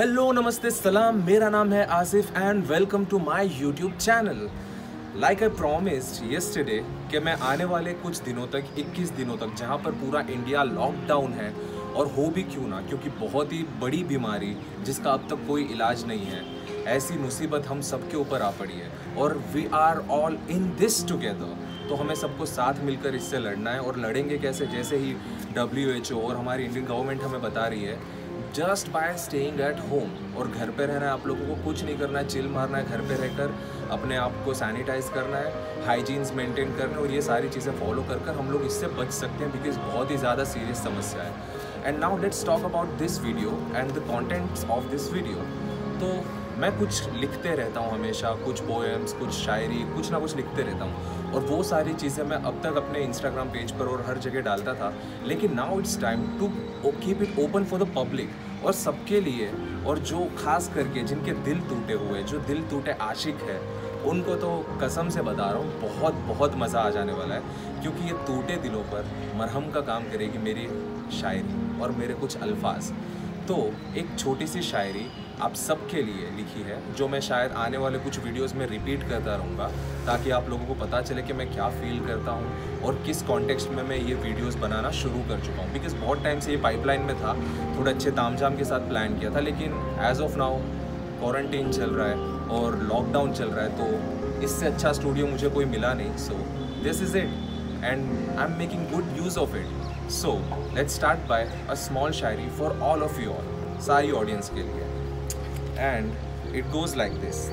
Hello नमस्ते, सलाम। मेरा नाम है Asif and welcome to my YouTube channel like I promised yesterday कि मैं आने वाले कुछ दिनों तक 21 दिनों तक, जहाँ पर पूरा इंडिया लॉकडाउन है, और हो भी क्यों ना, क्योंकि बहुत ही बड़ी बीमारी, जिसका अब तक कोई इलाज नहीं है, ऐसी मुसीबत हम सबके ऊपर आ पड़ी है, और we are all in this together तो हमें सबको साथ मिलकर इससे लड़ना है, और लड़ेंगे कैसे? जैसे ही WHO और हमारी इंडियन गवर्नमेंट हमें बता रही है just by staying at home और घर पे रहना है, आप लोगों को कुछ नहीं करना है चिल मारना है, घर पे रहकर अपने आप को सैनिटाइज करना है हाइजीन्स मेंटेन करना है और ये सारी चीज़ें फॉलो कर कर हम लोग इससे बच सकते हैं बिकॉज़ बहुत ही ज़्यादा सीरियस समस्या है। And now let's talk about this video and the contents of this video तो मैं कुछ लिखते रहता हूँ हमेशा, कुछ पोएम्स कुछ शायरी, कुछ ना कुछ लिखते रहता हूँ। और वो सारी चीज़ें मैं अब तक अपने इंस्टाग्राम पेज पर और हर जगह डालता था। लेकिन now it's time to keep it open for the public और सबके लिए और जो खास करके जिनके दिल टूटे हुए, जो दिल टूटे आशिक है, उनको तो कसम से बता रहा हूँ, बहुत बहुत मज़ा आ जाने वाला है। क्योंकि ये टूटे दिलों पर मरहम का काम करेगी मेरी शायरी और मेरे कुछ अल्फाज। तो एक छोटी सी शायरी आप सबके लिए लिखी है, जो मैं शायद आने वाले कुछ वीडियोस में रिपीट करता रहूँगा, ताकि आप लोगों को पता चले कि मैं क्या फील करता हूँ और किस कॉन्टेक्स्ट में मैं ये वीडियोस बनाना शुरू कर चुका हूँ। बिकॉज़ बहुत टाइम से ये पाइपलाइन में था, थोड़ा अच्छे तामझाम के साथ प्लान किया था, लेकिन एज ऑफ़ नाउ क्वारंटीन चल रहा है और लॉकडाउन चल रहा है तो इससे अच्छा स्टूडियो मुझे कोई मिला नहीं। So this is it and I am making good use of it so let's start by a small shayari for all of you all सारी ऑडियंस के लिए। And it goes like this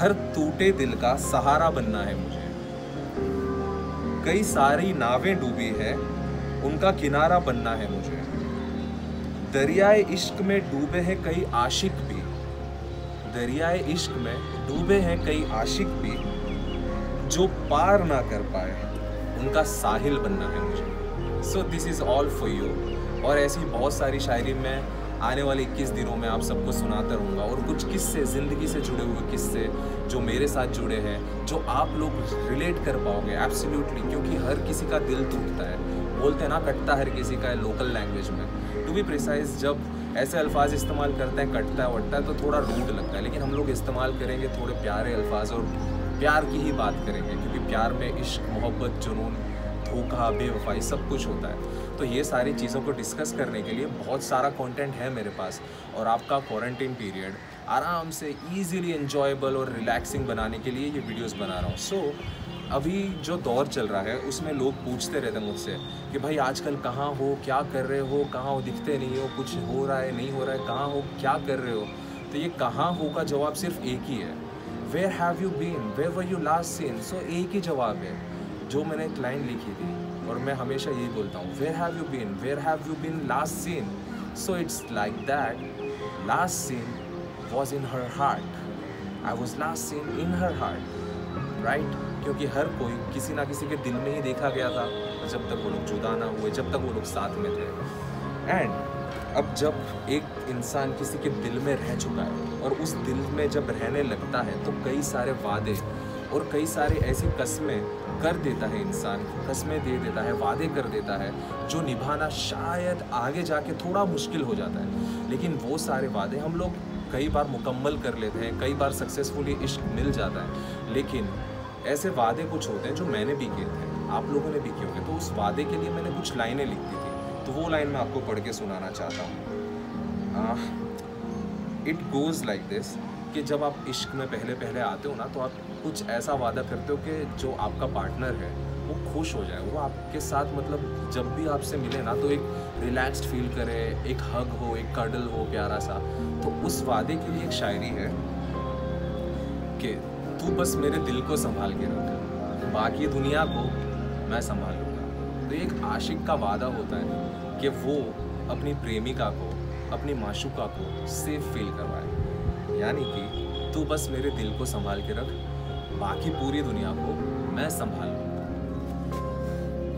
हर टूटे दिल का सहारा बनना है मुझे। कई सारी नावें डूबी है, उनका किनारा बनना है मुझे। दरियाए इश्क में डूबे हैं कई आशिक भी। दरियाए इश्क में डूबे हैं कई आशिक भी। जो पार ना कर पाए, उनका साहिल बनना है मुझे। So this is all for you और ऐसी बहुत सारी शायरी में आने वाले इक्कीस दिनों में आप सबको सुनाता रहूँगा। और कुछ किस्से, ज़िंदगी से जुड़े हुए किस्से जो मेरे साथ जुड़े हैं, जो आप लोग रिलेट कर पाओगे एब्सोल्युटली क्योंकि हर किसी का दिल टूटता है। बोलते हैं ना, कटता हर किसी का है लोकल लैंग्वेज में। टू बी प्रिसाइज जब ऐसे अल्फाज इस्तेमाल करते हैं, कटता है, वटता है तो थोड़ा रूड लगता है। लेकिन हम लोग इस्तेमाल करेंगे थोड़े प्यारे अल्फाज और प्यार की ही बात करेंगे, क्योंकि प्यार में इश्क, मोहब्बत, जुनून, धोखा, बेवफाई सब कुछ होता है। तो ये सारी चीज़ों को डिस्कस करने के लिए बहुत सारा कंटेंट है मेरे पास और आपका क्वारंटीन पीरियड आराम से इजीली इन्जॉयबल और रिलैक्सिंग बनाने के लिए ये वीडियोस बना रहा हूँ। सो so, अभी जो दौर चल रहा है उसमें लोग पूछते रहते हैं मुझसे कि भाई आजकल कहाँ हो क्या कर रहे हो कहाँ हो दिखते नहीं हो कुछ हो रहा है नहीं हो रहा है कहाँ हो क्या कर रहे हो? तो ये कहाँ हो का जवाब सिर्फ़ एक ही है। Where have you been where were you last seen so एक ही जवाब है जो मैंने एक लाइन लिखी थी। और मैं हमेशा यही बोलता हूँ where have you been where have you been last seen so it's like that last seen was in her heart I was last seen in her heart right क्योंकि हर कोई किसी ना किसी के दिल में ही देखा गया था, जब तक वो लोग जुदा ना हुए, जब तक वो लोग साथ में थे। एंड अब जब एक इंसान किसी के दिल में रह चुका है और उस दिल में जब रहने लगता है तो कई सारे वादे और कई सारे ऐसी कस्में कर देता है इंसान, कस्में दे देता है, वादे कर देता है, जो निभाना शायद आगे जाके थोड़ा मुश्किल हो जाता है। लेकिन वो सारे वादे हम लोग कई बार मुकम्मल कर लेते हैं, कई बार सक्सेसफुली इश्क मिल जाता है। लेकिन ऐसे वादे कुछ होते हैं जो मैंने भी किए थे, आप लोगों ने भी किए होंगे। तो उस वादे के लिए मैंने कुछ लाइनें लिख दी थी। तो वो लाइन मैं आपको पढ़ के सुनाना चाहता हूँ। इट गोज़ लाइक दिस कि जब आप इश्क में पहले पहले आते हो ना तो आप कुछ ऐसा वादा करते हो कि जो आपका पार्टनर है, वो खुश हो जाए, वो आपके साथ मतलब जब भी आपसे मिले ना तो एक रिलैक्स्ड फील करे, एक हग हो, एक कर्डल हो, प्यारा सा। तो उस वादे के लिए एक शायरी है कि तू बस मेरे दिल को संभाल के रख, बाकी दुनिया को मैं संभाल लूँगा। तो एक आशिक का वादा होता है कि वो अपनी प्रेमिका को, अपनी माशुका को सेफ़ फील करवाए। यानी कि तू बस मेरे दिल को संभाल के रख बाकी पूरी दुनिया को मैं संभाल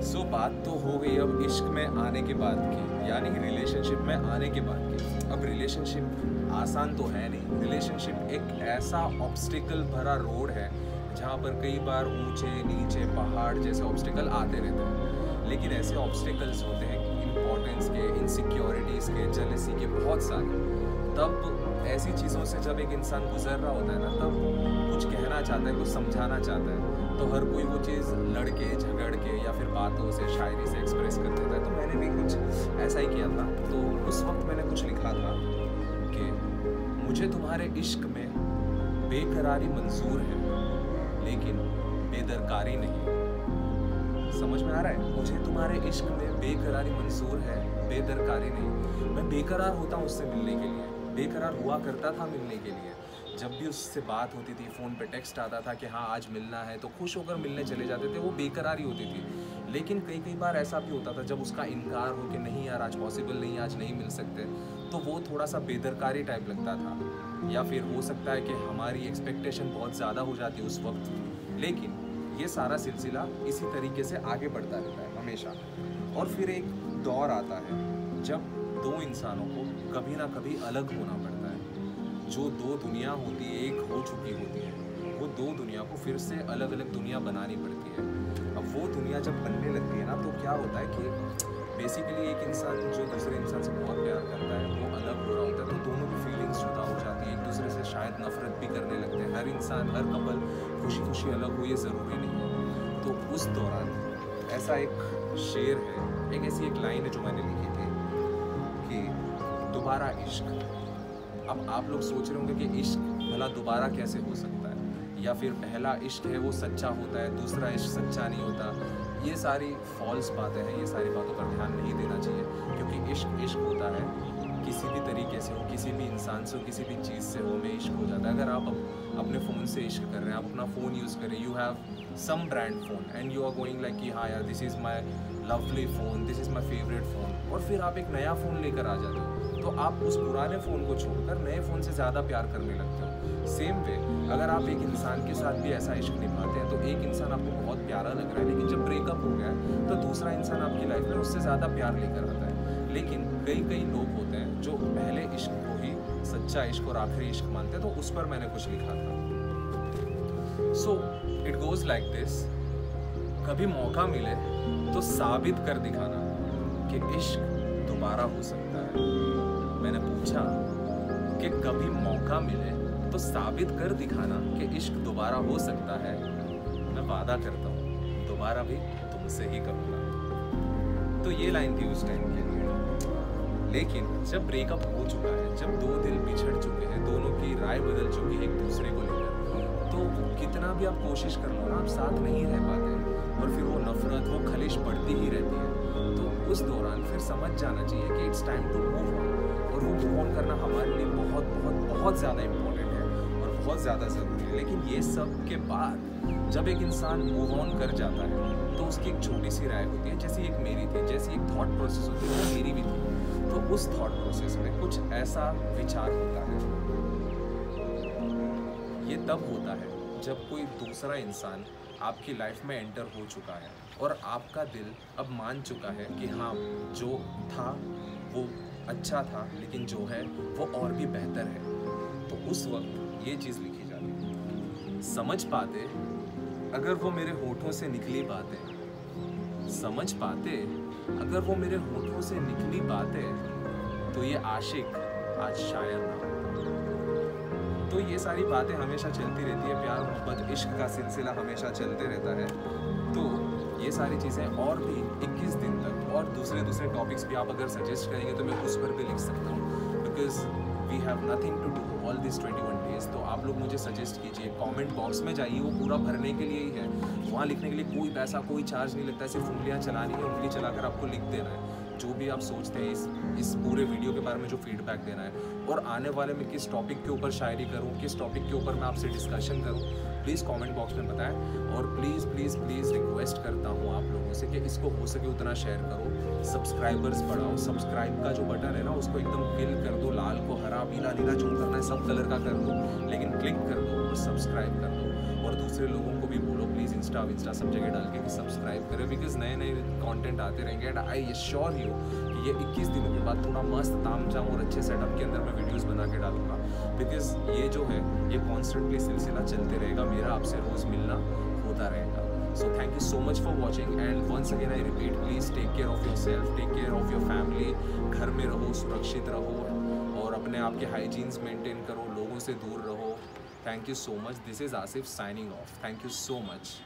सो बात तो हो गई अब इश्क में आने के बाद की, यानी कि रिलेशनशिप में आने के बाद की। अब रिलेशनशिप आसान तो है नहीं। रिलेशनशिप एक ऐसा ऑब्स्टिकल भरा रोड है, जहाँ पर कई बार ऊँचे, नीचे, पहाड़ जैसे ऑब्स्टिकल आते रहते हैं। लेकिन ऐसे ऑब्स्टिकल्स होते हैं इम्पोर्टेंस के इनसिक्योरिटीज़ के जलसी के बहुत सारे। तब ऐसी चीज़ों से जब एक इंसान गुजर रहा होता है ना, तब चाहता है, कुछ समझाना चाहता है तो हर कोई वो चीज़ लड़के झगड़ के या फिर बातों से, शायरी से एक्सप्रेस कर देता है। तो मैंने भी कुछ ऐसा ही किया था। तो उस वक्त मैंने कुछ लिखा था कि मुझे तुम्हारे इश्क में बेकरारी मंजूर है, लेकिन बेदरकारी नहीं। समझ में आ रहा है? मुझे तुम्हारे इश्क में बेकरारी मंजूर है, बेदरकारी नहीं। मैं बेकरार होता हूँ उससे मिलने के लिए। बेकरार हुआ करता था मिलने के लिए। जब भी उससे बात होती थी, फ़ोन पे टेक्स्ट आता था कि हाँ आज मिलना है तो खुश होकर मिलने चले जाते थे, वो बेकरारी होती थी। लेकिन कई कई बार ऐसा भी होता था, जब उसका इनकार हो कि नहीं यार, आज पॉसिबल नहीं, आज नहीं मिल सकते तो वो थोड़ा सा बेदरकारी टाइप लगता था। या फिर हो सकता है कि हमारी एक्सपेक्टेशन बहुत ज़्यादा हो जाती उस वक्त लेकिन ये सारा सिलसिला इसी तरीके से आगे बढ़ता रहता है, हमेशा। और फिर एक दौर आता है, जब दो इंसानों को कभी ना कभी अलग होना पड़ता है। जो दो दुनिया होती है, एक हो चुकी होती है, वो दो दुनिया को फिर से अलग अलग दुनिया बनानी पड़ती है। अब वो दुनिया जब बनने लगती है ना तो क्या होता है कि बेसिकली एक इंसान जो दूसरे इंसान से बहुत प्यार करता है, वो अलग हो रहा होता है तो दोनों की फीलिंग्स जुदा हो जाती है, एक दूसरे से शायद नफरत भी करने लगते हैं। हर इंसान, हर कपल खुशी खुशी अलग हो, ये ज़रूरी नहीं है। तो उस दौरान ऐसा एक शेर है, एक ऐसी एक लाइन है जो मैंने लिखी थी कि, दोबारा इश्क। अब आप लोग सोच रहे होंगे कि इश्क भला दोबारा कैसे हो सकता है? या फिर पहला इश्क है वो सच्चा होता है, दूसरा इश्क सच्चा नहीं होता? ये सारी फॉल्स बातें हैं, ये सारी बातों पर ध्यान नहीं देना चाहिए, क्योंकि इश्क इश्क होता है। किसी भी तरीके से हो, किसी भी इंसान से हो, किसी भी चीज़ से हो में इश्क हो जाता है। अगर आप अपने फ़ोन से इश्क कर रहे हैं, आप अपना फ़ोन यूज़ करें you have some brand phone and you are going like कि हाँ यार this is my lovely phone this is my favourite phone और फिर आप एक नया फ़ोन लेकर आ जाते हो। तो आप उस पुराने फ़ोन को छोड़कर नए फ़ोन से ज़्यादा प्यार करने लगते हो। सेम वे अगर आप एक इंसान के साथ भी ऐसा इश्क निभाते हैं तो एक इंसान आपको बहुत प्यारा लग रहा है, लेकिन जब ब्रेकअप हो गया तो दूसरा इंसान आपकी लाइफ में उससे ज़्यादा प्यार लेकर आता है। लेकिन कई कई लोग होते हैं जो पहले इश्क ही सच्चा इश्क और आखिरी इश्क मानते हैं तो उस पर मैंने कुछ लिखा था। So it goes like this कभी मौका मिले तो साबित कर दिखाना कि इश्क दोबारा हो सकता है। मैंने पूछा कि कभी मौका मिले तो साबित कर दिखाना कि इश्क दोबारा हो सकता है। मैं वादा करता हूँ, दोबारा भी तुमसे ही करूँगा। तो ये लाइन थी उस टाइम के लिए। लेकिन जब ब्रेकअप हो चुका है, जब दो दिल बिछड़ चुके हैं, दोनों की राय बदल चुकी है एक दूसरे को लेकर तो कितना भी आप कोशिश कर लो ना, आप साथ नहीं रह पाते हैं और फिर वो नफरत, वो खलिश बढ़ती ही रहती है। तो उस दौरान फिर समझ जाना चाहिए कि it's time to move on और वो मूव ऑन करना हमारे लिए बहुत बहुत बहुत ज़्यादा इम्पोर्टेंट है और बहुत ज़्यादा ज़रूरी है। लेकिन ये सब के बाद जब एक इंसान मूव ऑन कर जाता है तो उसकी एक छोटी सी राय होती है, जैसी एक मेरी थी, जैसी एक थॉट प्रोसेस होती है, वो मेरी भी थी। तो उस थॉट प्रोसेस में कुछ ऐसा विचार होता है। ये तब होता है जब कोई दूसरा इंसान आपकी लाइफ में एंटर हो चुका है और आपका दिल अब मान चुका है कि हाँ जो था वो अच्छा था, लेकिन जो है वो और भी बेहतर है। तो उस वक्त ये चीज़ लिखी जाती है। समझ पाते, अगर वो मेरे होठों से निकली बातें। समझ पाते, अगर वो मेरे होठों से निकली बातें। तो ये आशिक आज शायर ना तो ये सारी बातें हमेशा चलती रहती है, प्यार, मोहब्बत, इश्क का सिलसिला हमेशा चलते रहता है। तो ये सारी चीज़ें और भी 21 दिन तक और दूसरे दूसरे टॉपिक्स भी आप अगर सजेस्ट करेंगे तो मैं उस पर भी लिख सकता हूँ। Because we have nothing to do all this twenty one days तो आप लोग मुझे सजेस्ट कीजिए कमेंट बॉक्स में जाइए, वो पूरा भरने के लिए ही है। वहाँ लिखने के लिए कोई पैसा, कोई चार्ज नहीं लगता है सिर्फ़ उंगलियाँ चलानी है, उंगली चलाकर आपको लिख देना है। जो भी आप सोचते हैं इस इस पूरे वीडियो के बारे में जो फीडबैक देना है। और आने वाले में किस टॉपिक के ऊपर शायरी करूँ, किस टॉपिक के ऊपर मैं आपसे डिस्कशन करूँ प्लीज़ कमेंट बॉक्स में बताएँ और प्लीज़ प्लीज़ प्लीज़ रिक्वेस्ट करता हूँ आप लोगों से कि इसको हो सके उतना शेयर करो। सब्सक्राइबर्स बढ़ाओ। सब्सक्राइब का जो बटन है ना, उसको एकदम फिल कर दो। लाल को हरा, पीला, नीला जो करना है, सब कलर का कर दो, लेकिन क्लिक कर दो और सब्सक्राइब कर दो। और दूसरे लोगों को भी बोलो प्लीज़ इंस्टा इंस्टा सब जगह डाल के सब्सक्राइब करें बिकॉज़ नए नए कॉन्टेंट आते रहेंगे एंड आई श्योर यू कि ये 21 दिनों के बाद थोड़ा मस्त ताम और अच्छे सेटअप के अंदर मैं वीडियोस बना के डालूँगा। बिकॉज़ ये जो है, ये कॉन्स्टेंटली सिलसिला चलते रहेगा, मेरा आपसे रोज़ मिलना होता रहेगा। So thank you so much for watching and once again i repeat, please take care of yourself, take care of your family, घर में रहो, सुरक्षित रहो और अपने आप के हाइजीन्स मेंटेन करो, लोगों से दूर रहो। Thank you so much this is Asif signing off thank you so much